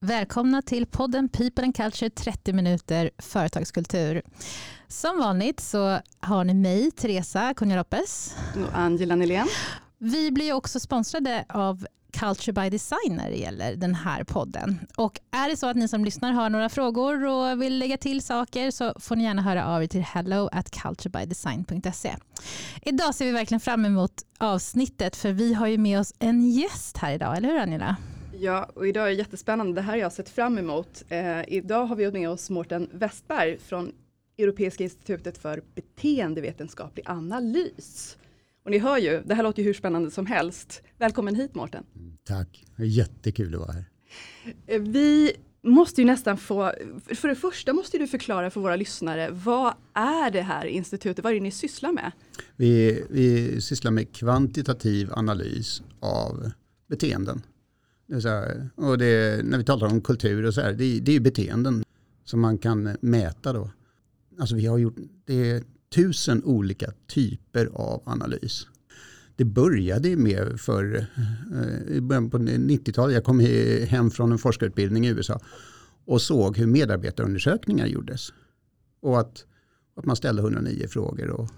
Välkomna till podden People and Culture 30 minuter företagskultur. Som vanligt så har ni mig, Teresa Cunha Lopez. Och Angela Nylén. Vi blir också sponsrade av Culture by Design när det gäller den här podden. Och är det så att ni som lyssnar har några frågor och vill lägga till saker så får ni gärna höra av er till hello at culturebydesign.se. Idag ser vi verkligen fram emot avsnittet för vi har ju med oss en gäst här idag, eller hur Angela? Ja, och idag är det jättespännande. Det här har jag sett fram emot. Eh, idag har vi med oss Mårten Westberg från Europeiska institutet för beteendevetenskaplig analys. Och ni hör ju, det här låter ju hur spännande som helst. Välkommen hit Mårten. Mm, tack, det är jättekul att vara här. Eh, vi måste ju nästan få, för det första måste du förklara för våra lyssnare, vad är det här institutet, vad är det ni sysslar med? Vi, vi sysslar med kvantitativ analys av beteenden. Här, och det, när vi talar om kultur och så här, det, det är beteenden som man kan mäta då. Alltså vi har gjort, det är tusen olika typer av analys. Det började med för, eh, i början på 90-talet, jag kom hem från en forskarutbildning i USA och såg hur medarbetarundersökningar gjordes. Och att, att man ställde 109 frågor och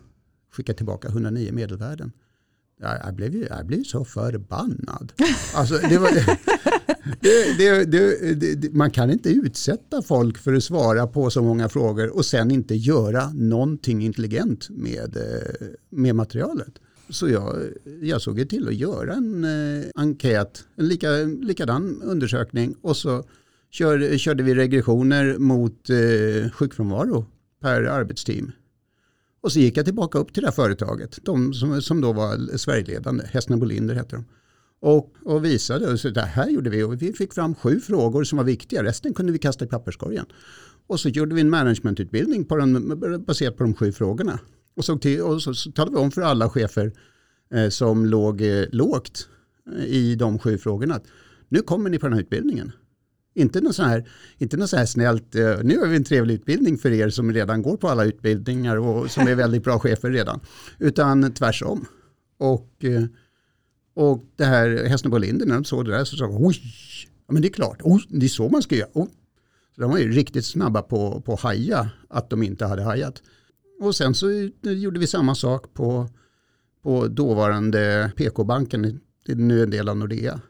skickade tillbaka 109 medelvärden. Jag blev, ju, jag blev så förbannad. Alltså, det var, det, det, det, man kan inte utsätta folk för att svara på så många frågor och sen inte göra någonting intelligent med, eh, med materialet. Så jag, jag såg till att göra en eh, enkät, en lika, likadan undersökning och så kör, körde vi regressioner mot eh, sjukfrånvaro per arbetsteam. Och så gick jag tillbaka upp till det här företaget, de som, som då var Sverigeledande, Hästna Bolinder heter de. Och, och visade, och så det här gjorde vi och vi fick fram sju frågor som var viktiga, resten kunde vi kasta i papperskorgen. Och så gjorde vi en managementutbildning på den, baserat på de sju frågorna. Och, såg till, och så, så talade vi om för alla chefer eh, som låg eh, lågt eh, i de sju frågorna. Nu kommer ni på den här utbildningen. Inte något så här, inte något så här snällt, eh, nu har vi en trevlig utbildning för er som redan går på alla utbildningar och som är väldigt bra chefer redan. Utan tvärsom. Och, eh, och det här Hästen på Linden, när de såg det där så sa de, oj, ja, men det är klart, oj, det är så man ska göra. Oj. Så de var ju riktigt snabba på, på att haja att de inte hade hajat. Och sen så gjorde vi samma sak på, på dåvarande PK-banken, det är nu en del av Nordea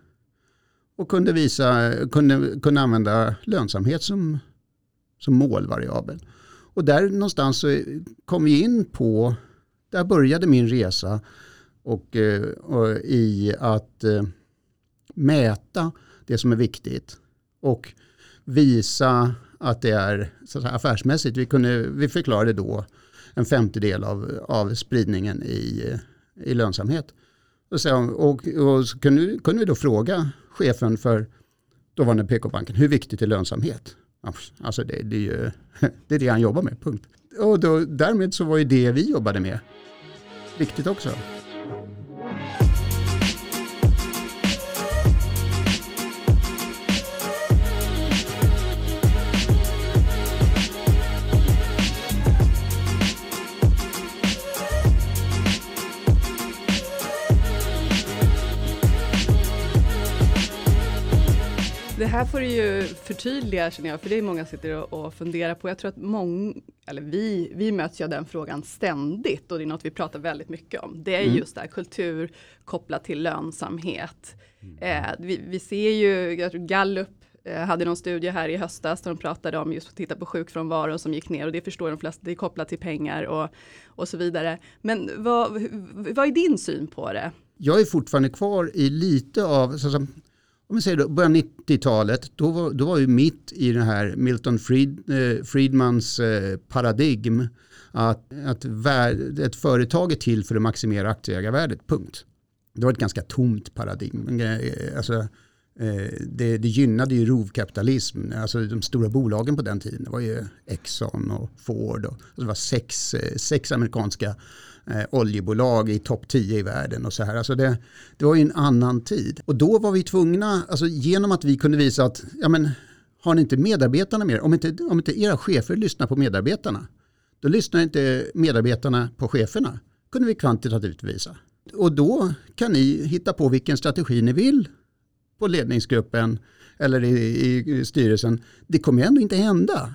och kunde, visa, kunde, kunde använda lönsamhet som, som målvariabel. Och där någonstans så kom vi in på, där började min resa och, eh, och i att eh, mäta det som är viktigt och visa att det är så att säga, affärsmässigt. Vi, kunde, vi förklarade då en femtedel av, av spridningen i, i lönsamhet. Och, så, och, och så kunde, kunde vi då fråga chefen för dåvarande PK-banken, hur viktigt är lönsamhet? Alltså det, det, är ju, det är det han jobbar med, punkt. Och då, därmed så var ju det vi jobbade med viktigt också. Här får du ju förtydliga känner jag, för det är många som sitter och, funderar på. Jag tror att många, eller vi, vi möts ju av den frågan ständigt och det är något vi pratar väldigt mycket om. Det är mm. just det här kultur kopplat till lönsamhet. Mm. Eh, vi, vi, ser ju, jag tror Gallup eh, hade någon studie här i höstas där de pratade om just att titta på sjukfrånvaron som gick ner och det förstår de flesta, det är kopplat till pengar och, och så vidare. Men vad, vad är din syn på det? Jag är fortfarande kvar i lite av, så om vi säger då, början 90-talet, då var, då var vi mitt i den här Milton Fried, eh, Friedmans eh, paradigm. Att, att värd, ett företag är till för att maximera aktieägarvärdet, punkt. Det var ett ganska tomt paradigm. Eh, alltså, Eh, det, det gynnade ju rovkapitalism. Alltså de stora bolagen på den tiden det var ju Exxon och Ford. Och, alltså det var sex, eh, sex amerikanska eh, oljebolag i topp 10 i världen och så här. Alltså det, det var ju en annan tid. Och då var vi tvungna, alltså genom att vi kunde visa att, ja men, har ni inte medarbetarna med om inte, om inte era chefer lyssnar på medarbetarna, då lyssnar inte medarbetarna på cheferna. kunde vi kvantitativt visa. Och då kan ni hitta på vilken strategi ni vill på ledningsgruppen eller i, i, styrelsen, det kommer ändå inte hända.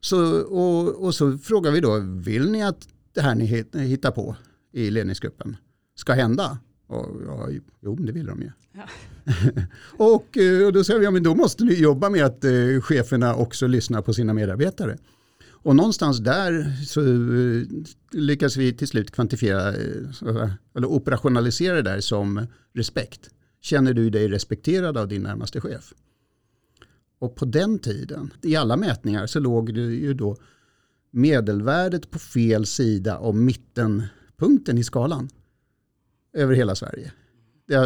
Så, och, och så frågar vi då, vill ni att det här ni hittar på i ledningsgruppen ska hända? Och, ja, jo, det vill de ju. Ja. och, eh, och då säger vi, ja men då måste ni jobba med att eh, cheferna också lyssnar på sina medarbetare. Och någonstans där så eh, lyckas vi till slut kvantifiera eh, eller operationalisera det där som respekt. Känner du dig respekterad av din närmaste chef? Och på den tiden, i alla mätningar, så låg det ju då medelvärdet på fel sida om mittenpunkten i skalan. Över hela Sverige.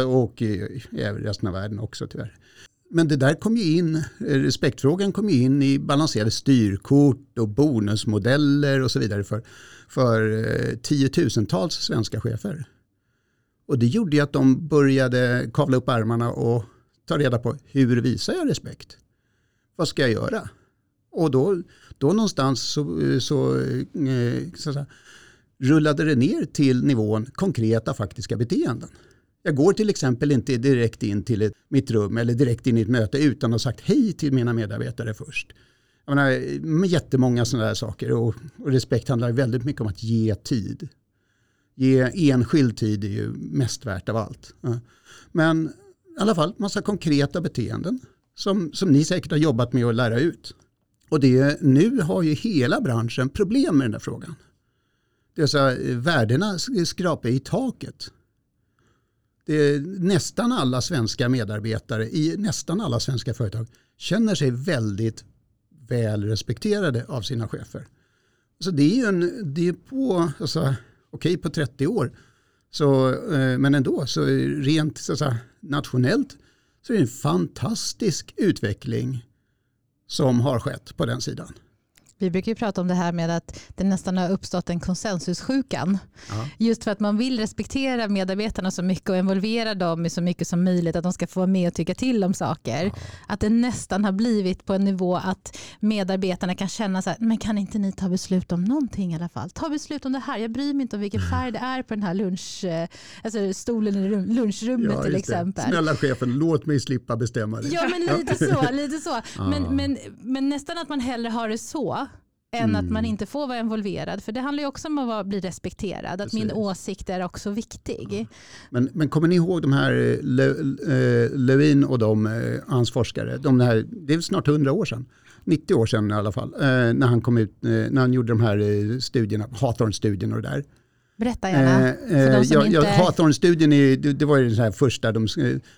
Och i, resten av världen också tyvärr. Men det där kom ju in, respektfrågan kom ju in i balanserade styrkort och bonusmodeller och så vidare för, för eh, tiotusentals svenska chefer. Och det gjorde ju att de började kavla upp armarna och ta reda på hur visar jag respekt? Vad ska jag göra? Och då, då någonstans så, så, eh, så, så rullade det ner till nivån konkreta faktiska beteenden. Jag går till exempel inte direkt in till ett, mitt rum eller direkt in i ett möte utan att ha sagt hej till mina medarbetare först. Jag menar, med jättemånga sådana här saker och, och respekt handlar väldigt mycket om att ge tid. Ge enskild tid är ju mest värt av allt. Men i alla fall massa konkreta beteenden som, som ni säkert har jobbat med att lära ut. Och det, nu har ju hela branschen problem med den där frågan. Det är så värdena skrapar i taket det, nästan alla svenska medarbetare i nästan alla svenska företag känner sig väldigt väl respekterade av sina chefer. Så det är ju en, det är på, alltså, okej okay, på 30 år, så, eh, men ändå, så rent så säga, nationellt så är det en fantastisk utveckling som har skett på den sidan. Vi brukar ju prata om det här med att det nästan har uppstått en konsensussjukan. Ja. Just för att man vill respektera medarbetarna så mycket och involvera dem i så mycket som möjligt, att de ska få vara med och tycka till om saker. Ja. Att det nästan har blivit på en nivå att medarbetarna kan känna så här, men kan inte ni ta beslut om någonting i alla fall? Ta beslut om det här, jag bryr mig inte om vilken färg det är på den här lunch, eh, alltså stolen i lunchrummet ja, till exempel. Det. Snälla chefen, låt mig slippa bestämma det. Ja, men lite så. Lite så. Men, men, men nästan att man hellre har det så än mm. att man mm. inte får vara involverad. För det handlar ju också om att vara, bli respekterad, att Precis. min åsikt är också viktig. Ja. Men, men kommer ni ihåg de här eh, Le, eh, Levin och de, eh, hans forskare, de här, det är snart 100 år sedan, 90 år sedan i alla fall, när han kom ut, när han gjorde de här studierna, Hawthorne-studien och det där. Berätta gärna. Eh, eh, jag, inte... Hawthorne-studien, det, det var ju den här första, de,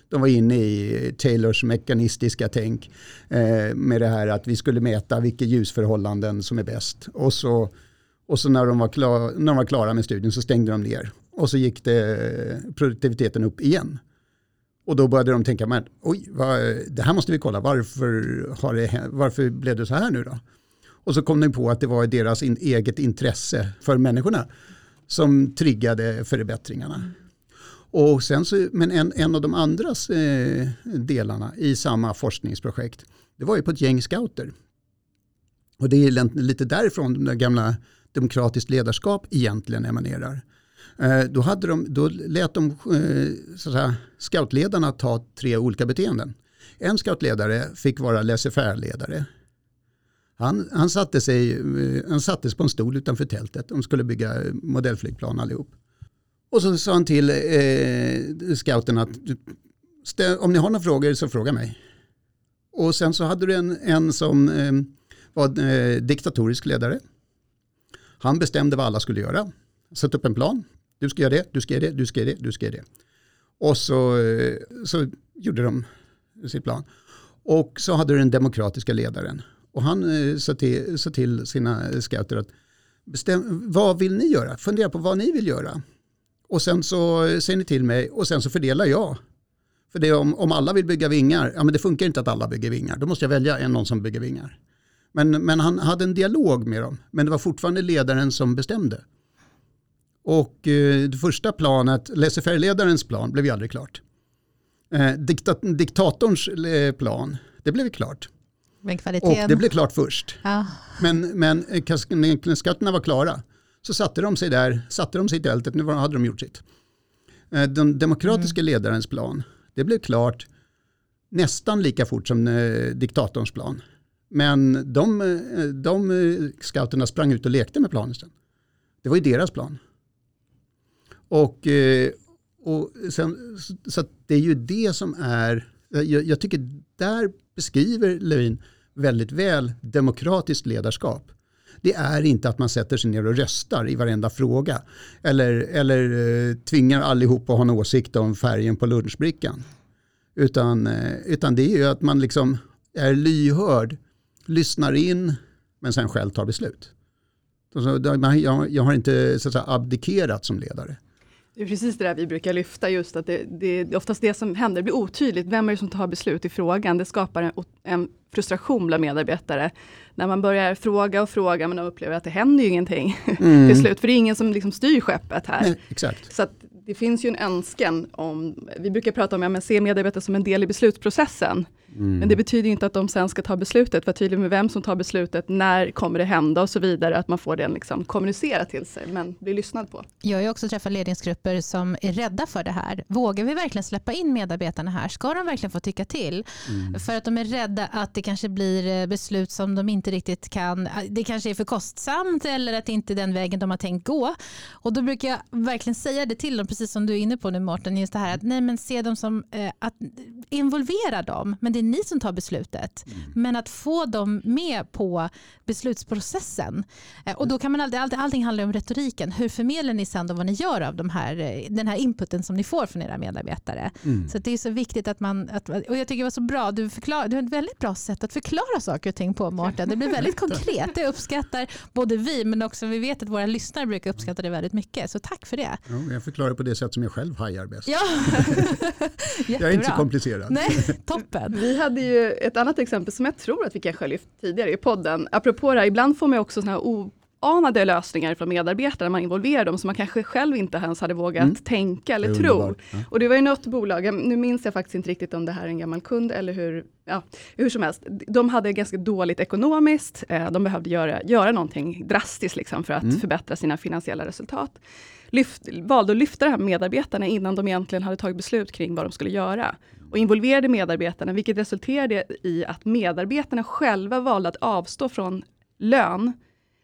de var inne i Taylors mekanistiska tänk eh, med det här att vi skulle mäta vilka ljusförhållanden som är bäst. Och så, och så när, de var klar, när de var klara med studien så stängde de ner. Och så gick det, produktiviteten upp igen. Och då började de tänka, men oj, vad, det här måste vi kolla, varför, har det, varför blev det så här nu då? Och så kom de på att det var deras in, eget intresse för människorna som triggade förbättringarna. Och sen så, men en, en av de andra eh, delarna i samma forskningsprojekt, det var ju på ett gäng scouter. Och det är lite därifrån det gamla demokratiskt ledarskap egentligen emanerar. Eh, då, hade de, då lät de eh, så att säga, scoutledarna ta tre olika beteenden. En scoutledare fick vara laissez-faire-ledare. Han, han, satte sig, eh, han sattes på en stol utanför tältet. De skulle bygga modellflygplan allihop. Och så sa han till eh, scouten att om ni har några frågor så fråga mig. Och sen så hade du en, en som eh, var eh, diktatorisk ledare. Han bestämde vad alla skulle göra. Sätt upp en plan. Du ska göra det, du ska göra det, du ska göra det, du ska göra det. Och så, eh, så gjorde de sin plan. Och så hade du den demokratiska ledaren. Och han eh, sa till, sa till sina eh, scouter att bestäm, vad vill ni göra? Fundera på vad ni vill göra. Och sen så eh, säger ni till mig och sen så fördelar jag. För det om, om alla vill bygga vingar, ja men det funkar inte att alla bygger vingar. Då måste jag välja en någon som bygger vingar. Men, men han hade en dialog med dem. Men det var fortfarande ledaren som bestämde. Och eh, det första planet, laissez-faire-ledarens plan, blev ju aldrig klart. Eh, diktat, diktatorns eh, plan, det blev klart. Men kvaliteten... Och det blev klart först. Ja. Men, men när skatterna var klara så satte de sig där, satte de sig i tältet, nu hade de gjort sitt. Eh, den demokratiska mm. ledarens plan, det blev klart nästan lika fort som eh, diktatorns plan. Men de, eh, de eh, scouterna sprang ut och lekte med planen sen. Det var ju deras plan. Och, eh, och sen, så det är ju det som är, jag, jag tycker där beskriver Levin väldigt väl demokratiskt ledarskap. Det är inte att man sätter sig ner och röstar i varenda fråga. Eller, eller eh, tvingar allihop att ha en åsikt om färgen på lunchbrickan. Utan, eh, utan det är ju att man liksom är lyhörd, lyssnar in men sen själv tar beslut. Jag har inte så att säga, abdikerat som ledare. Det är precis det där vi brukar lyfta, just att det, det är oftast det som händer, det blir otydligt. Vem är det som tar beslut i frågan? Det skapar en, en frustration bland medarbetare. När man börjar fråga och fråga, men de upplever att det händer ju ingenting mm. till slut. För det är ingen som liksom styr skeppet här. Nej, exakt. Så det finns ju en önskan om, vi brukar prata om att se medarbetare som en del i beslutsprocessen. Mm. Men det betyder inte att de sen ska ta beslutet, vara tydlig med vem som tar beslutet, när kommer det hända och så vidare, att man får den liksom kommunicera till sig, men bli lyssnad på. Jag har också träffat ledningsgrupper som är rädda för det här. Vågar vi verkligen släppa in medarbetarna här? Ska de verkligen få tycka till? Mm. För att de är rädda att det kanske blir eh, beslut som de inte riktigt kan, eh, det kanske är för kostsamt eller att det inte är den vägen de har tänkt gå. Och då brukar jag verkligen säga det till dem, precis som du är inne på nu Mårten, just det här att nej men se dem som eh, att involvera dem, men det är ni som tar beslutet. Mm. Men att få dem med på beslutsprocessen. Eh, och då kan man alltid, alltid, allting handlar om retoriken. Hur förmedlar ni sen då vad ni gör av de här, eh, den här inputen som ni får från era medarbetare? Mm. Så det är så viktigt att man, att, och jag tycker det var så bra, du, förklar, du har ett väldigt bra sätt att förklara saker och ting på Mårten. Det blir väldigt konkret, det uppskattar både vi men också vi vet att våra lyssnare brukar uppskatta det väldigt mycket. Så tack för det. Ja, jag förklarar på det sätt som jag själv hajar bäst. Ja. jag är inte så komplicerad. Nej, toppen. Vi hade ju ett annat exempel som jag tror att vi kanske har lyft tidigare i podden. Apropå det här, ibland får man också sådana här oanade lösningar från medarbetare, man involverar dem, som man kanske själv inte ens hade vågat mm. tänka eller tro. Ja. Och det var ju något bolag, nu minns jag faktiskt inte riktigt om det här är en gammal kund eller hur, ja, hur som helst. De hade ganska dåligt ekonomiskt, eh, de behövde göra, göra någonting drastiskt liksom för att mm. förbättra sina finansiella resultat. Lyft, valde att lyfta de här medarbetarna innan de egentligen hade tagit beslut kring vad de skulle göra och involverade medarbetarna, vilket resulterade i att medarbetarna själva valde att avstå från lön,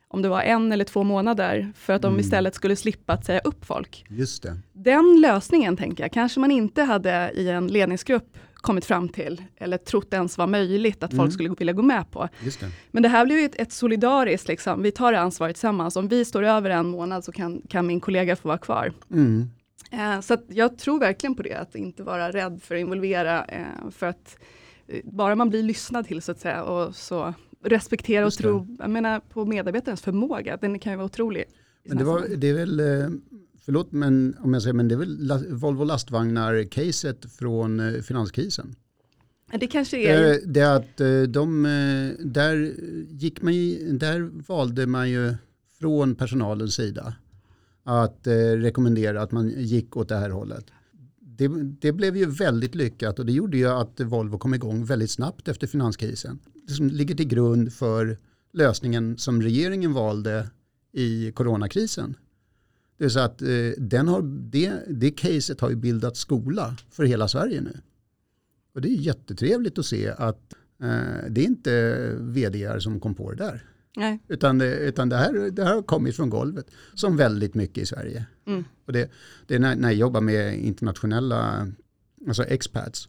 om det var en eller två månader, för att de mm. istället skulle slippa att säga upp folk. Just det. Den lösningen, tänker jag, kanske man inte hade i en ledningsgrupp kommit fram till, eller trott ens var möjligt att mm. folk skulle vilja gå med på. Det. Men det här blir ju ett, ett solidariskt, liksom. vi tar det ansvaret tillsammans. Om vi står över en månad så kan, kan min kollega få vara kvar. Mm. Eh, så jag tror verkligen på det, att inte vara rädd för att involvera, eh, för att eh, bara man blir lyssnad till så att säga, och så respektera och tro, jag menar på medarbetarens förmåga, den kan ju vara otrolig. Men det, var, det är väl, förlåt men om jag säger, men det är väl Volvo lastvagnar-caset från finanskrisen? Det kanske är. Det är att de, där, gick man, där valde man ju från personalens sida att eh, rekommendera att man gick åt det här hållet. Det, det, blev ju väldigt lyckat och det gjorde ju att Volvo kom igång väldigt snabbt efter finanskrisen. Det som ligger till grund för lösningen som regeringen valde i coronakrisen. Det är så att eh, den har, det, det caset har ju bildat skola för hela Sverige nu. Och det är jättetrevligt att se att eh, det är inte vd som kom på det där. Nej. Utan, det, utan det, här, det här har kommit från golvet, som väldigt mycket i Sverige. Mm. Och det, det är när, när, jag jobbar med internationella alltså expats,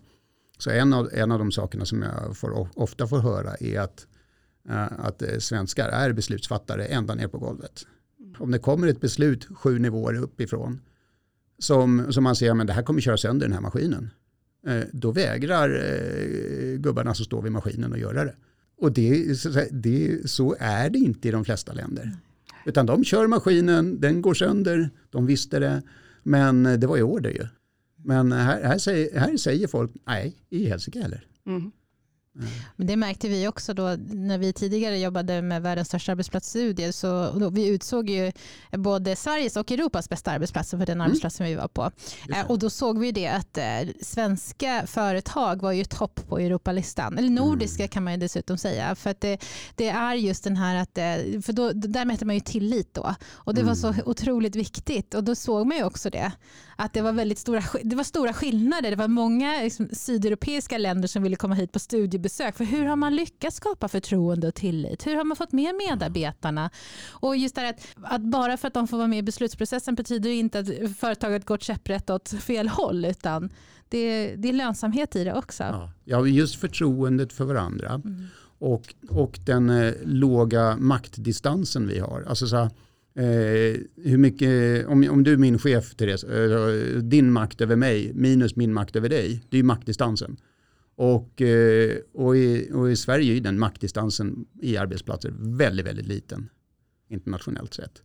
så en av, en av de sakerna som jag får, ofta får höra är att, uh, att uh, svenskar är beslutsfattare ända ner på golvet. Mm. Om det kommer ett beslut sju nivåer uppifrån, som, som man ser att det här kommer köra sönder den här maskinen, uh, då vägrar gubbarna som står vid maskinen att göra det. Och det, det, så är det inte i de flesta länder. Utan de kör maskinen, den går sönder, de visste det. Men det var i order ju. Men här, här, säger, här säger folk, nej, i helsike heller. Mm. Men det märkte vi också då när vi tidigare jobbade med världens största arbetsplatsstudie. Så då, vi utsåg ju både Sveriges och Europas bästa arbetsplatser för den mm. arbetsplatsen vi var på. Eh, och då såg vi det att eh, svenska företag var ju topp på Europalistan. Eller nordiska mm. kan man ju dessutom säga. För att det, det, är just den här att, eh, för då, där mäter man ju tillit då. Och det mm. var så mm. otroligt viktigt. Och då såg man ju också det. Att det var väldigt stora, det var stora skillnader. Det var många liksom, sydeuropeiska länder som ville komma hit på studiebesök studiebesök. För hur har man lyckats skapa förtroende och tillit? Hur har man fått med medarbetarna? Och just det att, att bara för att de får vara med i beslutsprocessen betyder inte att företaget går käpprätt åt fel håll. Utan det, det är lönsamhet i det också. Ja, just förtroendet för varandra. Mm. Och, och den eh, låga maktdistansen vi har. Alltså så här, Eh, hur mycket, om, om du är min chef Therese, eh, din makt över mig minus min makt över dig, det är ju maktdistansen. Och, eh, och, i, och i Sverige är den maktdistansen i arbetsplatser väldigt, väldigt liten internationellt sett.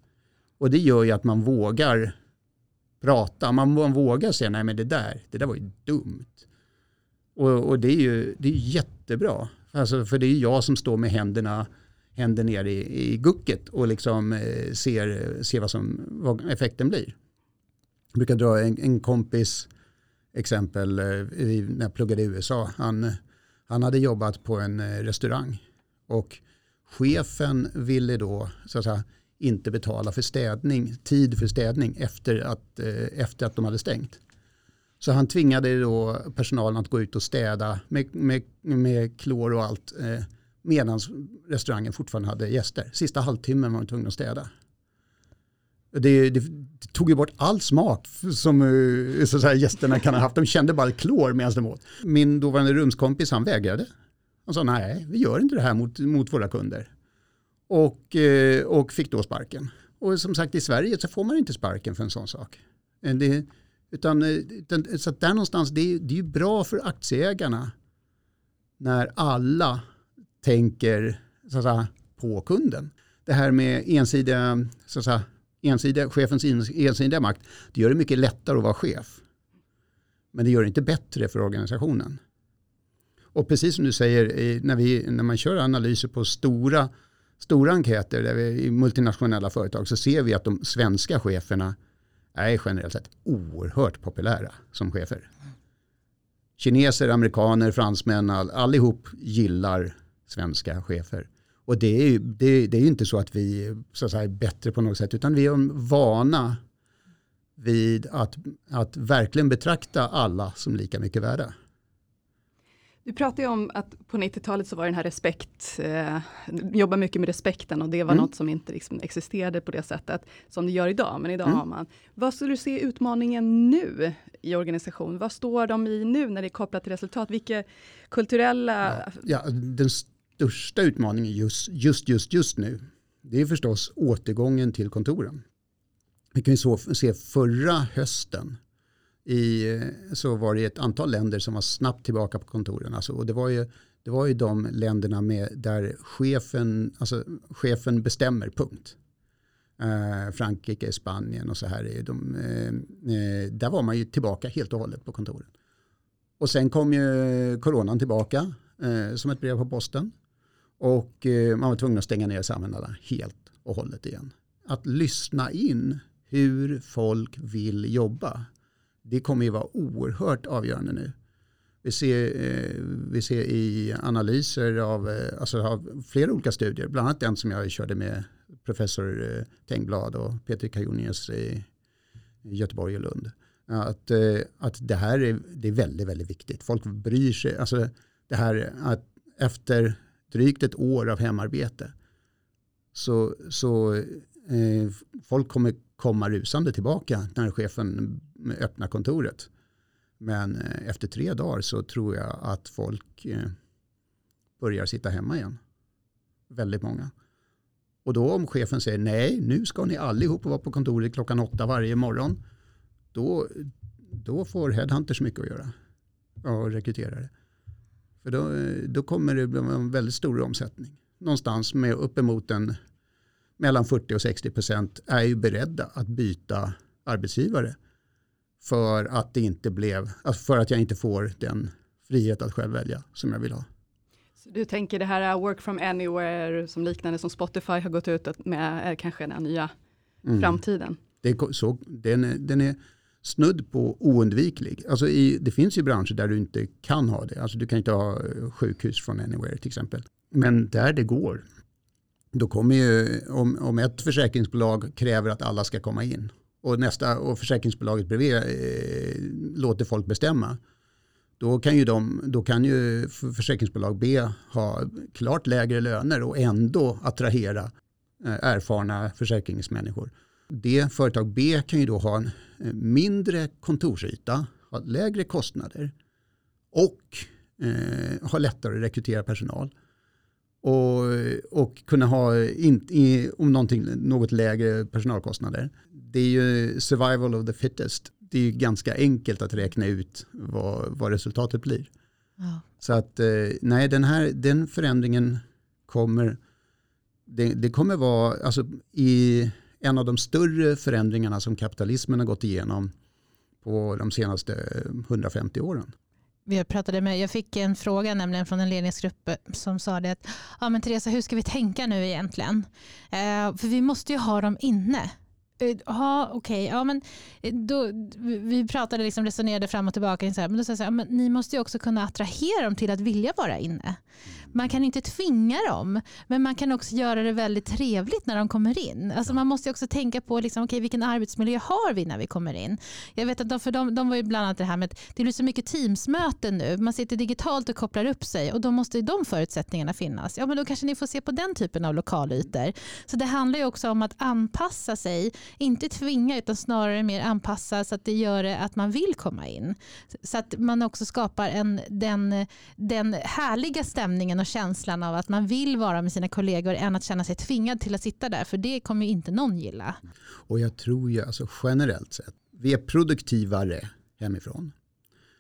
Och det gör ju att man vågar prata, man, man vågar säga nej men det där, det där var ju dumt. Och, och det är ju det är jättebra, alltså, för det är jag som står med händerna händer ner i, i gucket och liksom eh, ser, ser vad, som, vad effekten blir. Jag brukar dra en, en kompis exempel eh, när jag pluggade i USA. Han, han hade jobbat på en eh, restaurang och chefen ville då så att säga, inte betala för städning, tid för städning efter att, eh, efter att de hade stängt. Så han tvingade då personalen att gå ut och städa med, med, med klor och allt medan restaurangen fortfarande hade gäster. Sista halvtimmen var de tvungna att städa. Det, det, tog ju bort all smak som eh, så säga, gästerna kan ha haft. De kände bara klor medan de åt. Min dåvarande rumskompis han vägrade. Han sa nej, vi gör inte det här mot, mot våra kunder. Och, eh, och fick då sparken. Och som sagt i Sverige så får man inte sparken för en sån sak. Eh, det, utan, utan, så där någonstans, det, det är ju bra för aktieägarna när alla tänker så att säga, på kunden. Det här med ensidiga så att säga, ensidiga, chefens ensidiga makt, det gör det mycket lättare att vara chef. Men det gör det inte bättre för organisationen. Och precis som du säger, när, vi, när man kör analyser på stora, stora enkäter där vi, i multinationella företag så ser vi att de svenska cheferna är generellt sett oerhört populära som chefer. Kineser, amerikaner, fransmän, all, allihop gillar svenska chefer. Och det är ju det, det är inte så att vi så att säga, är bättre på något sätt utan vi är vana vid att, att verkligen betrakta alla som lika mycket värda. Du pratade ju om att på 90-talet så var den här respekt, eh, jobba mycket med respekten och det var mm. något som inte liksom existerade på det sättet som det gör idag. Men idag mm. har man. Vad skulle du se utmaningen nu i organisationen? Vad står de i nu när det är kopplat till resultat? Vilka kulturella... Ja, ja, den största utmaningen just, just, just, just nu, det är förstås återgången till kontoren. Vi kan ju så se förra hösten i, så var det ett antal länder som var snabbt tillbaka på kontoren. Alltså, och det, var ju, det var ju de länderna med, där chefen, alltså, chefen bestämmer, punkt. Eh, Frankrike, Spanien och så här. Är de, eh, eh, där var man ju tillbaka helt och hållet på kontoren. Och sen kom ju coronan tillbaka eh, som ett brev på posten. Och eh, man var tvungen att stänga ner samhällena helt och hållet igen. Att lyssna in hur folk vill jobba. Det kommer ju vara oerhört avgörande nu. Vi ser, eh, vi ser i analyser av, eh, alltså av flera olika studier, bland annat den som jag körde med professor Tengblad och Peter Kajonius i Göteborg och Lund. Att, att det här är, det är väldigt, väldigt viktigt. Folk bryr sig. Alltså det här att efter drygt ett år av hemarbete så, så eh, folk kommer komma rusande tillbaka när chefen öppnar kontoret. Men eh, efter tre dagar så tror jag att folk eh, börjar sitta hemma igen. Väldigt många. Och då om chefen säger nej, nu ska ni allihop vara på kontoret klockan åtta varje morgon. Då, då får headhunters mycket att göra. Och rekryterare. För då, då kommer det bli en väldigt stor omsättning. Någonstans med uppemot en mellan 40 och 60 procent är ju beredda att byta arbetsgivare för att, det inte blev, alltså för att jag inte får den frihet att själv välja som jag vill ha. Du tänker det här work from anywhere som liknande som Spotify har gått ut med är kanske den nya mm. framtiden? Det är, så, den, är, den är snudd på oundviklig. Alltså i, det finns ju branscher där du inte kan ha det. Alltså du kan inte ha eh, sjukhus från anywhere till exempel. Men där det går, då kommer ju, om, om ett försäkringsbolag kräver att alla ska komma in och, nästa, och försäkringsbolaget bredvid eh, låter folk bestämma, då kan ju, de, då kan ju försäkringsbolag B ha klart lägre löner och ändå attrahera eh, erfarna försäkringsmänniskor. Det företag B kan ju då ha en eh, mindre kontorsyta, ha lägre kostnader och eh, ha lättare att rekrytera personal. Och, och kunna ha in, i, om någonting, något lägre personalkostnader. Det är ju survival of the fittest det är ganska enkelt att räkna ut vad, vad resultatet blir. Ja. Så att eh, nej, den här den förändringen kommer, det, det, kommer vara, alltså i en av de större förändringarna som kapitalismen har gått igenom på de senaste eh, 150 åren. Jag, pratade med, jag fick en fråga nämligen från en ledningsgrupp som sa det att ja, men Teresa, hur ska vi tänka nu egentligen? Eh, för vi måste ju ha dem inne. Eh, ja, okej. Okay. Ja, men eh, då, vi pratade, liksom, resonerade fram och tillbaka. Så här, men då sa jag så här, men ni måste ju också kunna attrahera dem till att vilja vara inne. Man kan inte tvinga dem, men man kan också göra det väldigt trevligt när de kommer in. Alltså man måste också tänka på liksom, okay, vilken arbetsmiljö har vi när vi kommer in. Jag vet att de, för de, de var ju bland annat det här med att det blir så mycket Teamsmöten nu. Man sitter digitalt och kopplar upp sig och då måste de förutsättningarna finnas. Ja, men då kanske ni får se på den typen av lokalytor. Så det handlar ju också om att anpassa sig, inte tvinga utan snarare mer anpassa så att det gör det att man vill komma in. Så att man också skapar en, den, den härliga stämningen och känslan av att man vill vara med sina kollegor än att känna sig tvingad till att sitta där. För det kommer ju inte någon gilla. Och jag tror ju alltså generellt sett, vi är produktivare hemifrån.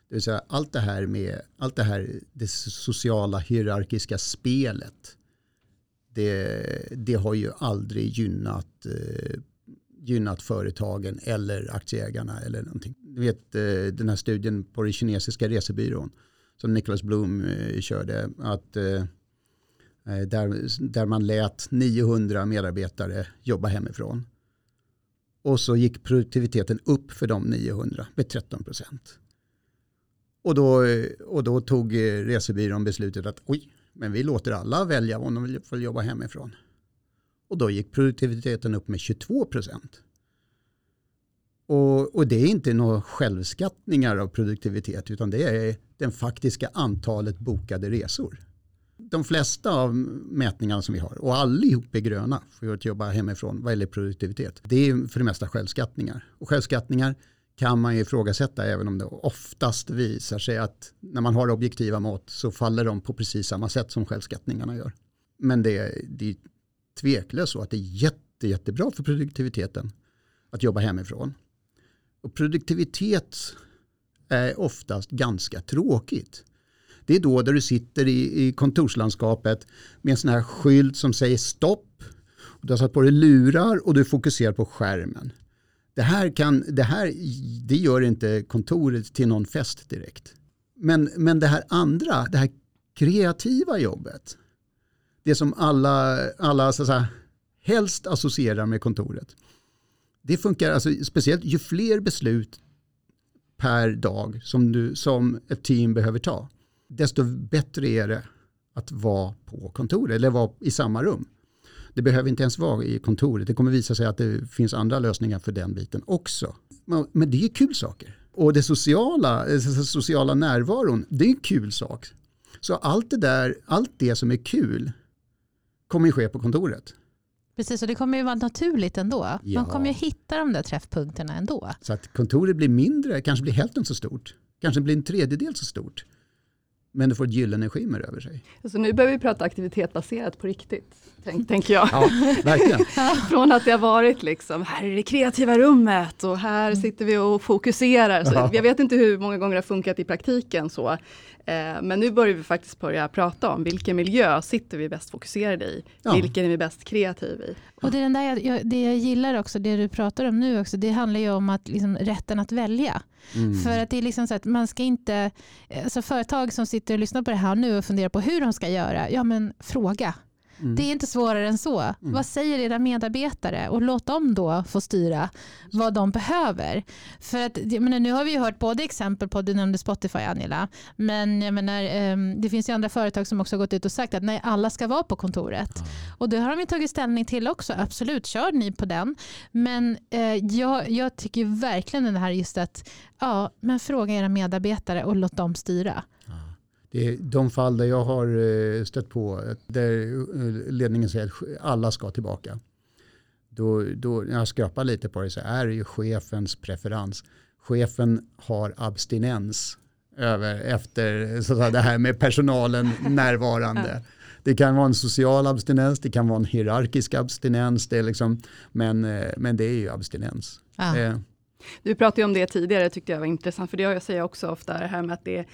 Det vill säga allt det här med allt det här det sociala hierarkiska spelet. Det, det har ju aldrig gynnat, eh, gynnat företagen eller aktieägarna eller någonting. Du vet eh, den här studien på den kinesiska resebyrån som Niklas Blom eh, körde. Att, eh, eh, där, där man lät 900 medarbetare jobba hemifrån. Och så gick produktiviteten upp för de 900 med 13 procent. Och då, och då tog eh, resebyrån beslutet att oj, men vi låter alla välja om de vill jobba hemifrån. Och då gick produktiviteten upp med 22 procent. Och, och, det är inte några självskattningar av produktivitet utan det är den faktiska antalet bokade resor. De flesta av mätningarna som vi har och allihop är gröna för att jobba hemifrån vad gäller produktivitet. Det är för det mesta självskattningar. Och självskattningar kan man ju ifrågasätta även om det oftast visar sig att när man har objektiva mått så faller de på precis samma sätt som självskattningarna gör. Men det är, det är tveklöst så att det är jätte, jättebra för produktiviteten att jobba hemifrån. Och produktivitet är oftast ganska tråkigt. Det är då där du sitter i, i kontorslandskapet med en sån här skylt som säger stopp. Du har satt på dig lurar och du fokuserar på skärmen. Det här, kan, det här det gör inte kontoret till någon fest direkt. Men, men det här andra, det här kreativa jobbet, det som alla, alla så att säga, helst associerar med kontoret, det funkar, alltså, speciellt ju fler beslut per dag som, du, som ett team behöver ta, desto bättre är det att vara på kontoret eller vara i samma rum. Det behöver inte ens vara i kontoret. Det kommer visa sig att det finns andra lösningar för den biten också. Men det är kul saker. Och det sociala, eh, sociala närvaron, det är en kul sak. Så allt det där, allt det som är kul kommer ju ske på kontoret. Precis, och det kommer ju vara naturligt ändå. Ja. Man kommer ju hitta de där träffpunkterna ändå. Så att kontoret blir mindre, kanske blir hälften så stort. Kanske blir en tredjedel så stort. Men det får ett gyllene skimmer över sig. Så nu börjar vi prata aktivitetsbaserat på riktigt, tänk, tänker jag. Ja, verkligen. Från att det har varit liksom, här är det kreativa rummet och här mm. sitter vi och fokuserar. Så jag vet inte hur många gånger det har funkat i praktiken så. Eh, men nu börjar vi faktiskt börja prata om vilken miljö sitter vi bäst fokuserade i? Ja. Vilken är vi bäst kreativ i? Och det, är den där jag, jag, det jag gillar också, det du pratar om nu också, det handlar ju om att liksom, rätten att välja. Mm. För att det är liksom så att man ska inte, alltså företag som sitter och lyssnar på det här nu och funderar på hur de ska göra, ja men fråga. Mm. Det är inte svårare än så. Vad säger era medarbetare? Och låt dem då få styra vad de behöver. För att, menar, nu har vi ju hört både exempel på, du nämnde Spotify Angela, men jag menar, ehm, det finns ju andra företag som också gått ut och sagt att nej, alla ska vara på kontoret. Och det har de ju tagit ställning till också. Absolut, kör ni på den. Men eh, jag, jag tycker verkligen det här just att ja, men fråga era medarbetare och låt dem styra. Det är de fall där jag har eh, stött på, att där eh, ledningen säger att alla ska tillbaka. Då, då när jag skrapar lite på det så är det ju chefens preferens. Chefen har abstinens över, efter så att säga, det här med personalen närvarande. Det kan vara en social abstinens, det kan vara en hierarkisk abstinens, det är liksom, men, eh, men det är ju abstinens. Ja. Eh, Du pratade ju om det tidigare, tyckte jag var intressant, för det har jag säger också ofta, det här med att det är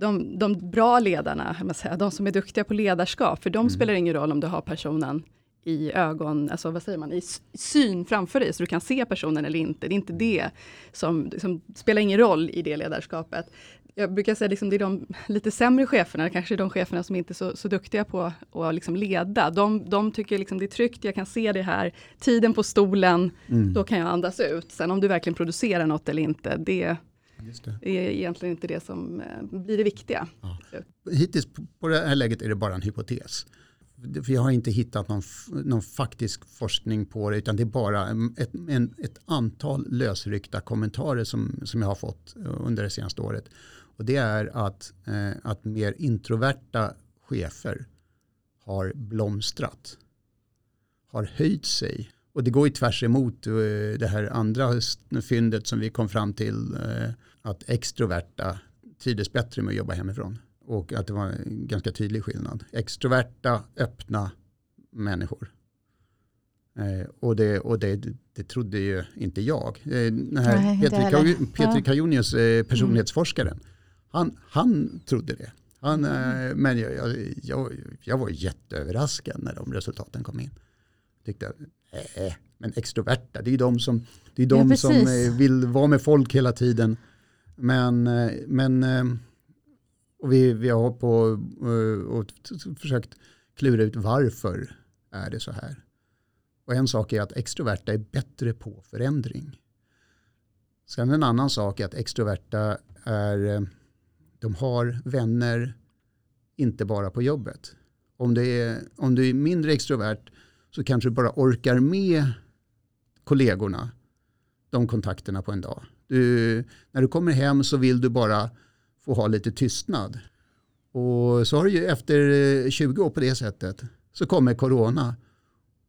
de, de bra ledarna, man säga, de som är duktiga på ledarskap, för de spelar ingen roll om du har personen i ögon, alltså vad säger man, i syn framför dig, så du kan se personen eller inte. Det är inte det som, som spelar ingen roll i det ledarskapet. Jag brukar säga liksom det är de lite sämre cheferna, kanske de cheferna som inte är så, så duktiga på att liksom leda. De, de tycker liksom det är tryggt, jag kan se det här, tiden på stolen, mm, då kan jag andas ut. Sen om du verkligen producerar något eller inte, det det. är egentligen inte det som eh, blir det viktiga. hittills på- det här läget är det bara en hypotes. Jag har inte hittat någon, någon faktisk forskning på det utan det är bara ett, en, ett antal lösryckta kommentarer som, som jag har fått eh, under det senaste året. Och det är att, eh, att mer introverta chefer har blomstrat. Har höjt sig. Och det går ju tvärs emot eh, det här andra fyndet som vi kom fram till. eh, Att extroverta trivdes bättre med att jobba hemifrån. Och att det var en ganska tydlig skillnad. Extroverta, öppna människor. Eh, och det, och det, det trodde ju inte jag. Den här Nej, Petri. Kaju- Petri. Kajonius, personlighetsforskaren, han, han trodde det. Han, Mm. men jag, jag, jag, jag var jätteöverraskad när de resultaten kom in. Tyckte, äh, men extroverta, det är ju de som, det är de Ja, som eh, vill vara med folk hela tiden. Men, eh, men eh, och vi, vi har på eh, och försökt klura ut varför är det så här. Och en sak är att extroverta är bättre på förändring. Sen en annan sak är att extroverta är, eh, de har vänner inte bara på jobbet. Om, det är, om du är mindre extrovert så kanske du bara orkar med kollegorna, de kontakterna på en dag. Du, när du kommer hem så vill du bara få ha lite tystnad. Och så har du ju efter eh, 20 år på det sättet så kommer corona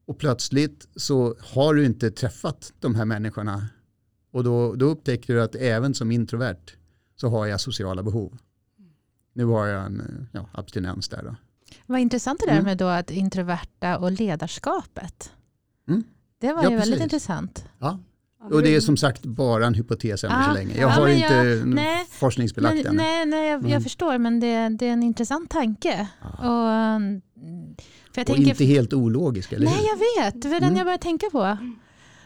och plötsligt så har du inte träffat de här människorna och då, då upptäcker du att även som introvert så har jag sociala behov. Nu har jag en eh, ja, abstinens där då. Vad intressant det där Mm. med då att introverta och ledarskapet. Mm. Det var Ja, ju väldigt precis. intressant. Ja. Ja, Och det är som sagt bara en hypotes än Ah, så länge. Jag ja, har inte jag- nej, forskningsbelagt Men, ännu. nej, nej, jag, jag Mm. förstår, men det, det är en intressant tanke. Och, mm, för jag och tänker, inte helt ologisk, eller Nej, hur? jag vet. Det var den Mm. jag började tänka på.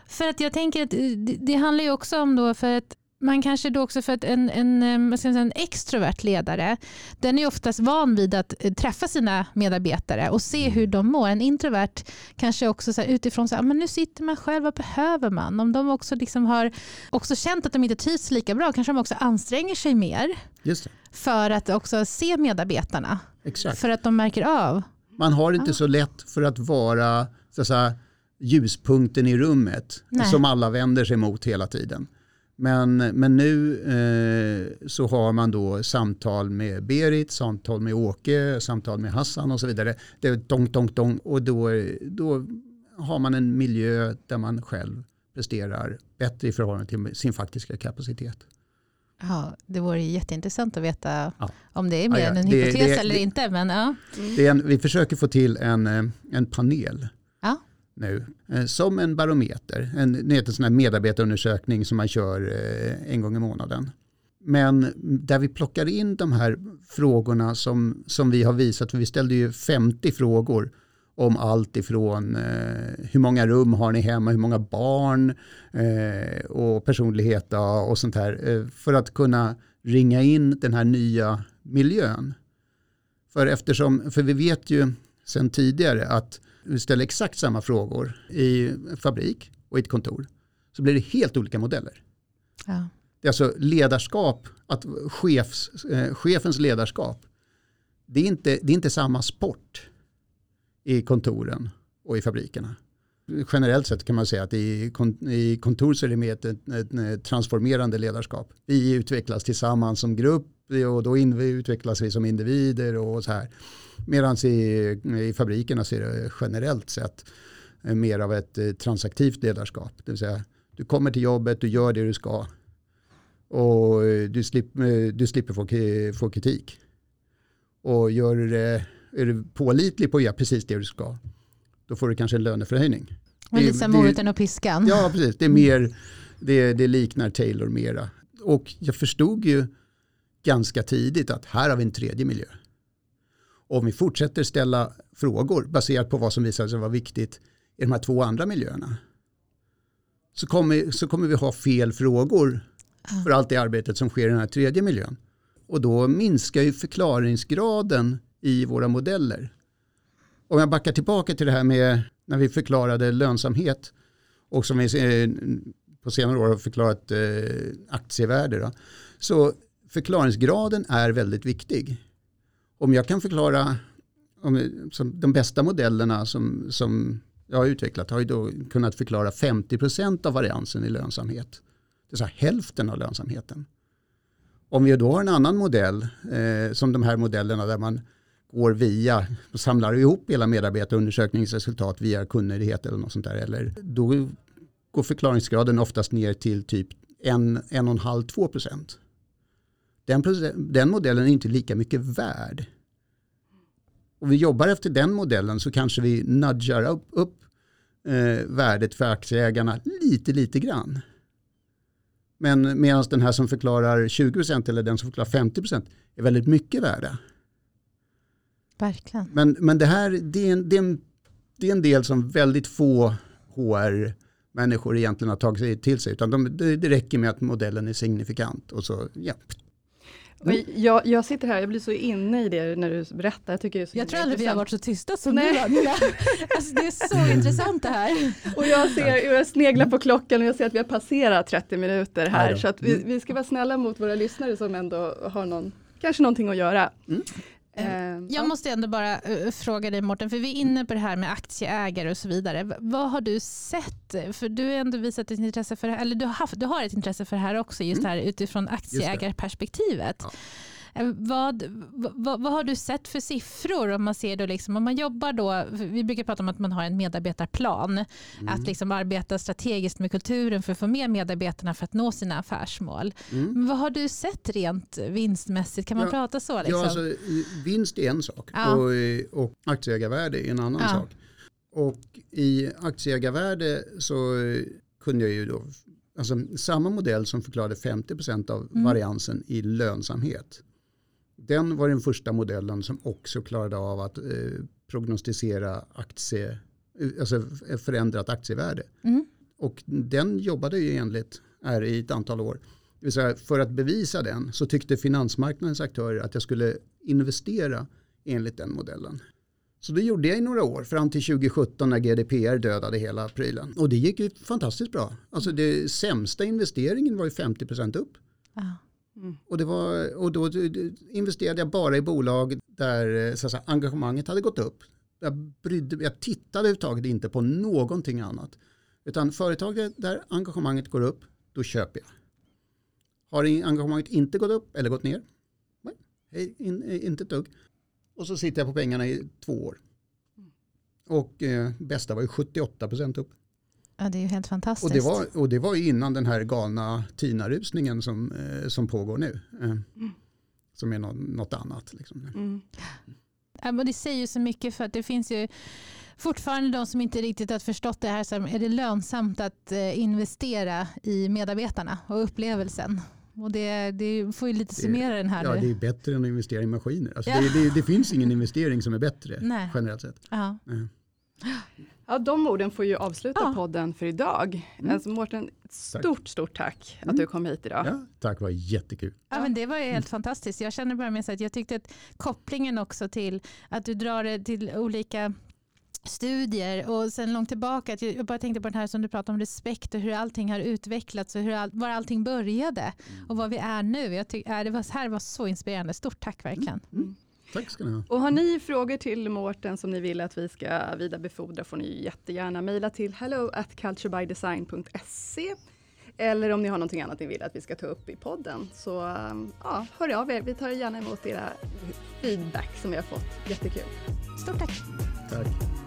För att jag tänker att det, det handlar ju också om då för att man kanske då också för att en, en, eh, vad säga, en extrovert ledare, den är oftast van vid att eh, träffa sina medarbetare och se hur de mår. En introvert kanske också så utifrån, så här, "Ah, men nu sitter man själv, vad behöver man? Om de också liksom har också känt att de inte trivs lika bra, kanske de också anstränger sig mer för att också se medarbetarna. exakt. För att de märker av. Man har inte Ah. så lätt för att vara så att säga, ljuspunkten i rummet Nej. som alla vänder sig mot hela tiden. Men, men nu eh, så har man då samtal med Berit, samtal med Åke, samtal med Hassan och så vidare. Det är dong, dong, dong och då, då har man en miljö där man själv presterar bättre i förhållande till sin faktiska kapacitet. Ja, det vore jätteintressant att veta Ja. om det är mer Ja, ja, än en det- hypotes det- eller det- inte. Men, ja. Det är en, vi försöker få till en, eh, en panel nu eh, som en barometer. En, det en sån här medarbetarundersökning som man kör eh, en gång i månaden. Men där vi plockar in de här frågorna som, som vi har visat, för vi ställde ju 50 frågor om allt ifrån eh, hur många rum har ni hemma, hur många barn eh, och personlighet och sånt här. Eh, för att kunna ringa in den här nya miljön. För, eftersom, för vi vet ju sedan tidigare att vi ställer exakt samma frågor i fabrik och i ett kontor så blir det helt olika modeller. Ja. Det är alltså ledarskap, att chefs, eh, chefens ledarskap, det är, inte, det är inte samma sport i kontoren och i fabrikerna. Generellt sett kan man säga att i, kontor så är det mer ett, ett, ett transformerande ledarskap. Vi utvecklas tillsammans som grupp och då utvecklas vi som individer och så här. Medan i, i fabrikerna så är det generellt sett mer av ett eh, transaktivt ledarskap. Det vill säga du kommer till jobbet, du gör det du ska och du, slipper, du slipper få, få kritik. Och gör det är du pålitlig på att göra precis det du ska, då får du kanske en löneförhöjning. Men lite som moroten och piskan. Ja, precis. Det, är mer, det, det liknar Taylor mera. Och jag förstod ju ganska tidigt att här har vi en tredje miljö. Om vi fortsätter ställa frågor baserat på vad som visar sig vara viktigt i de här två andra miljöerna så kommer, så kommer vi ha fel frågor för allt det arbetet som sker i den här tredje miljön. Och då minskar ju förklaringsgraden i våra modeller. Om jag backar tillbaka till det här med när vi förklarade lönsamhet och som vi eh, på senare år har förklarat eh, aktievärde. Då, så förklaringsgraden är väldigt viktig. Om jag kan förklara om, de bästa modellerna som, som jag har utvecklat har ju då kunnat förklara 50% av variansen i lönsamhet. Det är så hälften av lönsamheten. Om vi då har en annan modell, eh, som de här modellerna där man går via, samlar ihop hela medarbetarundersökningsresultat via kunnighet eller något sånt där. Eller då går förklaringsgraden oftast ner till typ 1,5-2%. Den, den modellen är inte lika mycket värd. Om vi jobbar efter den modellen så kanske vi nudgar upp, upp eh, värdet för aktieägarna lite, lite grann. Men medan den här som förklarar 20% eller den som förklarar 50% är väldigt mycket värda. Verkligen. Men, men det här det är, en, det, är en, det är en del som väldigt få HR-människor egentligen har tagit sig till sig. Utan de, det, det räcker med att modellen är signifikant och så ja, Mm. Jag, jag, sitter här, jag blir så inne i det när du berättar. Jag, tycker det är så jag tror aldrig vi har varit så tysta som Nej. nu. alltså, det är så intressant det här. Och jag, ser, jag sneglar på klockan och jag ser att vi har passerat 30 minuter här. Så att vi, vi ska vara snälla mot våra lyssnare som ändå har någon, kanske någonting att göra. Mm. Uh, jag måste ändå bara uh, fråga dig Morten, för vi är inne på det här med aktieägare och så vidare. Vad har du sett? För du har ändå visat ett intresse för det här, eller du har, haft, du har ett intresse för det här också, just mm. här utifrån aktieägarperspektivet. Ja. Eh, vad, vad, vad, har du sett för siffror om man ser då liksom, om man jobbar då, vi brukar prata om att man har en medarbetarplan, mm. att liksom arbeta strategiskt med kulturen för att få med medarbetarna för att nå sina affärsmål. Mm. vad har du sett rent vinstmässigt? Kan man ja, prata så? Liksom? Ja, alltså, vinst är en sak ja. och, och aktieägarvärde är en annan ja. sak. Och i aktieägarvärde så kunde jag ju då, alltså samma modell som förklarade 50% av mm. variansen i lönsamhet den var den första modellen som också klarade av att eh, prognostisera aktie, eh, alltså förändrat aktievärde. Mm. Och den jobbade ju enligt är i ett antal år. Det vill säga, för att bevisa den så tyckte finansmarknadens aktörer att jag skulle investera enligt den modellen. Så det gjorde jag i några år, fram till 2017 när GDPR dödade hela prylen. Och det gick ju fantastiskt bra. Alltså det sämsta investeringen var ju 50% upp. Ah. Mm. Och, det var, och då investerade jag bara i bolag där eh, så säga, engagemanget hade gått upp. Jag, brydde, jag tittade överhuvudtaget inte på någonting annat. Utan företaget där engagemanget går upp, då köper jag. Har engagemanget inte gått upp eller gått ner? Nej, in, inte ett dugg. Och så sitter jag på pengarna i två år. Och eh, bästa var ju 78 procent upp. Ja, det är ju helt fantastiskt. Och det var, och det var innan den här galna TINA-rusningen som, eh, som pågår nu. Eh, mm. Som är något, något annat. Liksom. Mm. Ja, men det säger ju så mycket för att det finns ju fortfarande de som inte riktigt har förstått det här. Så är det lönsamt att eh, investera i medarbetarna och upplevelsen? och det, det får ju lite summera den här Ja, nu. det är bättre än att investera i maskiner. Alltså Ja. det, det, det finns ingen investering som är bättre Nej. generellt sett. Ja. Nej. Ja, de orden får ju avsluta Ja. podden för idag. Mm. Alltså Mårten, stort, stort tack att du kom hit idag. Ja, tack, det var jättekul. Ja, men det var ju helt fantastiskt. Jag känner bara med så att jag tyckte att kopplingen också till att du drar det till olika studier och sen långt tillbaka, att jag bara tänkte på det här som du pratade om respekt och hur allting har utvecklats och hur all, var allting började och var vi är nu. Jag tyck, äh, det var, här var så inspirerande. Stort tack verkligen. Tack ska ni ha. Och har ni frågor till Mårten som ni vill att vi ska vidarebefordra får ni jättegärna mejla till hello at culturebydesign.se eller om ni har någonting annat ni vill att vi ska ta upp i podden så um, ja, hör av er. Vi tar gärna emot era feedback som vi har fått. Jättekul. Stort tack. Tack.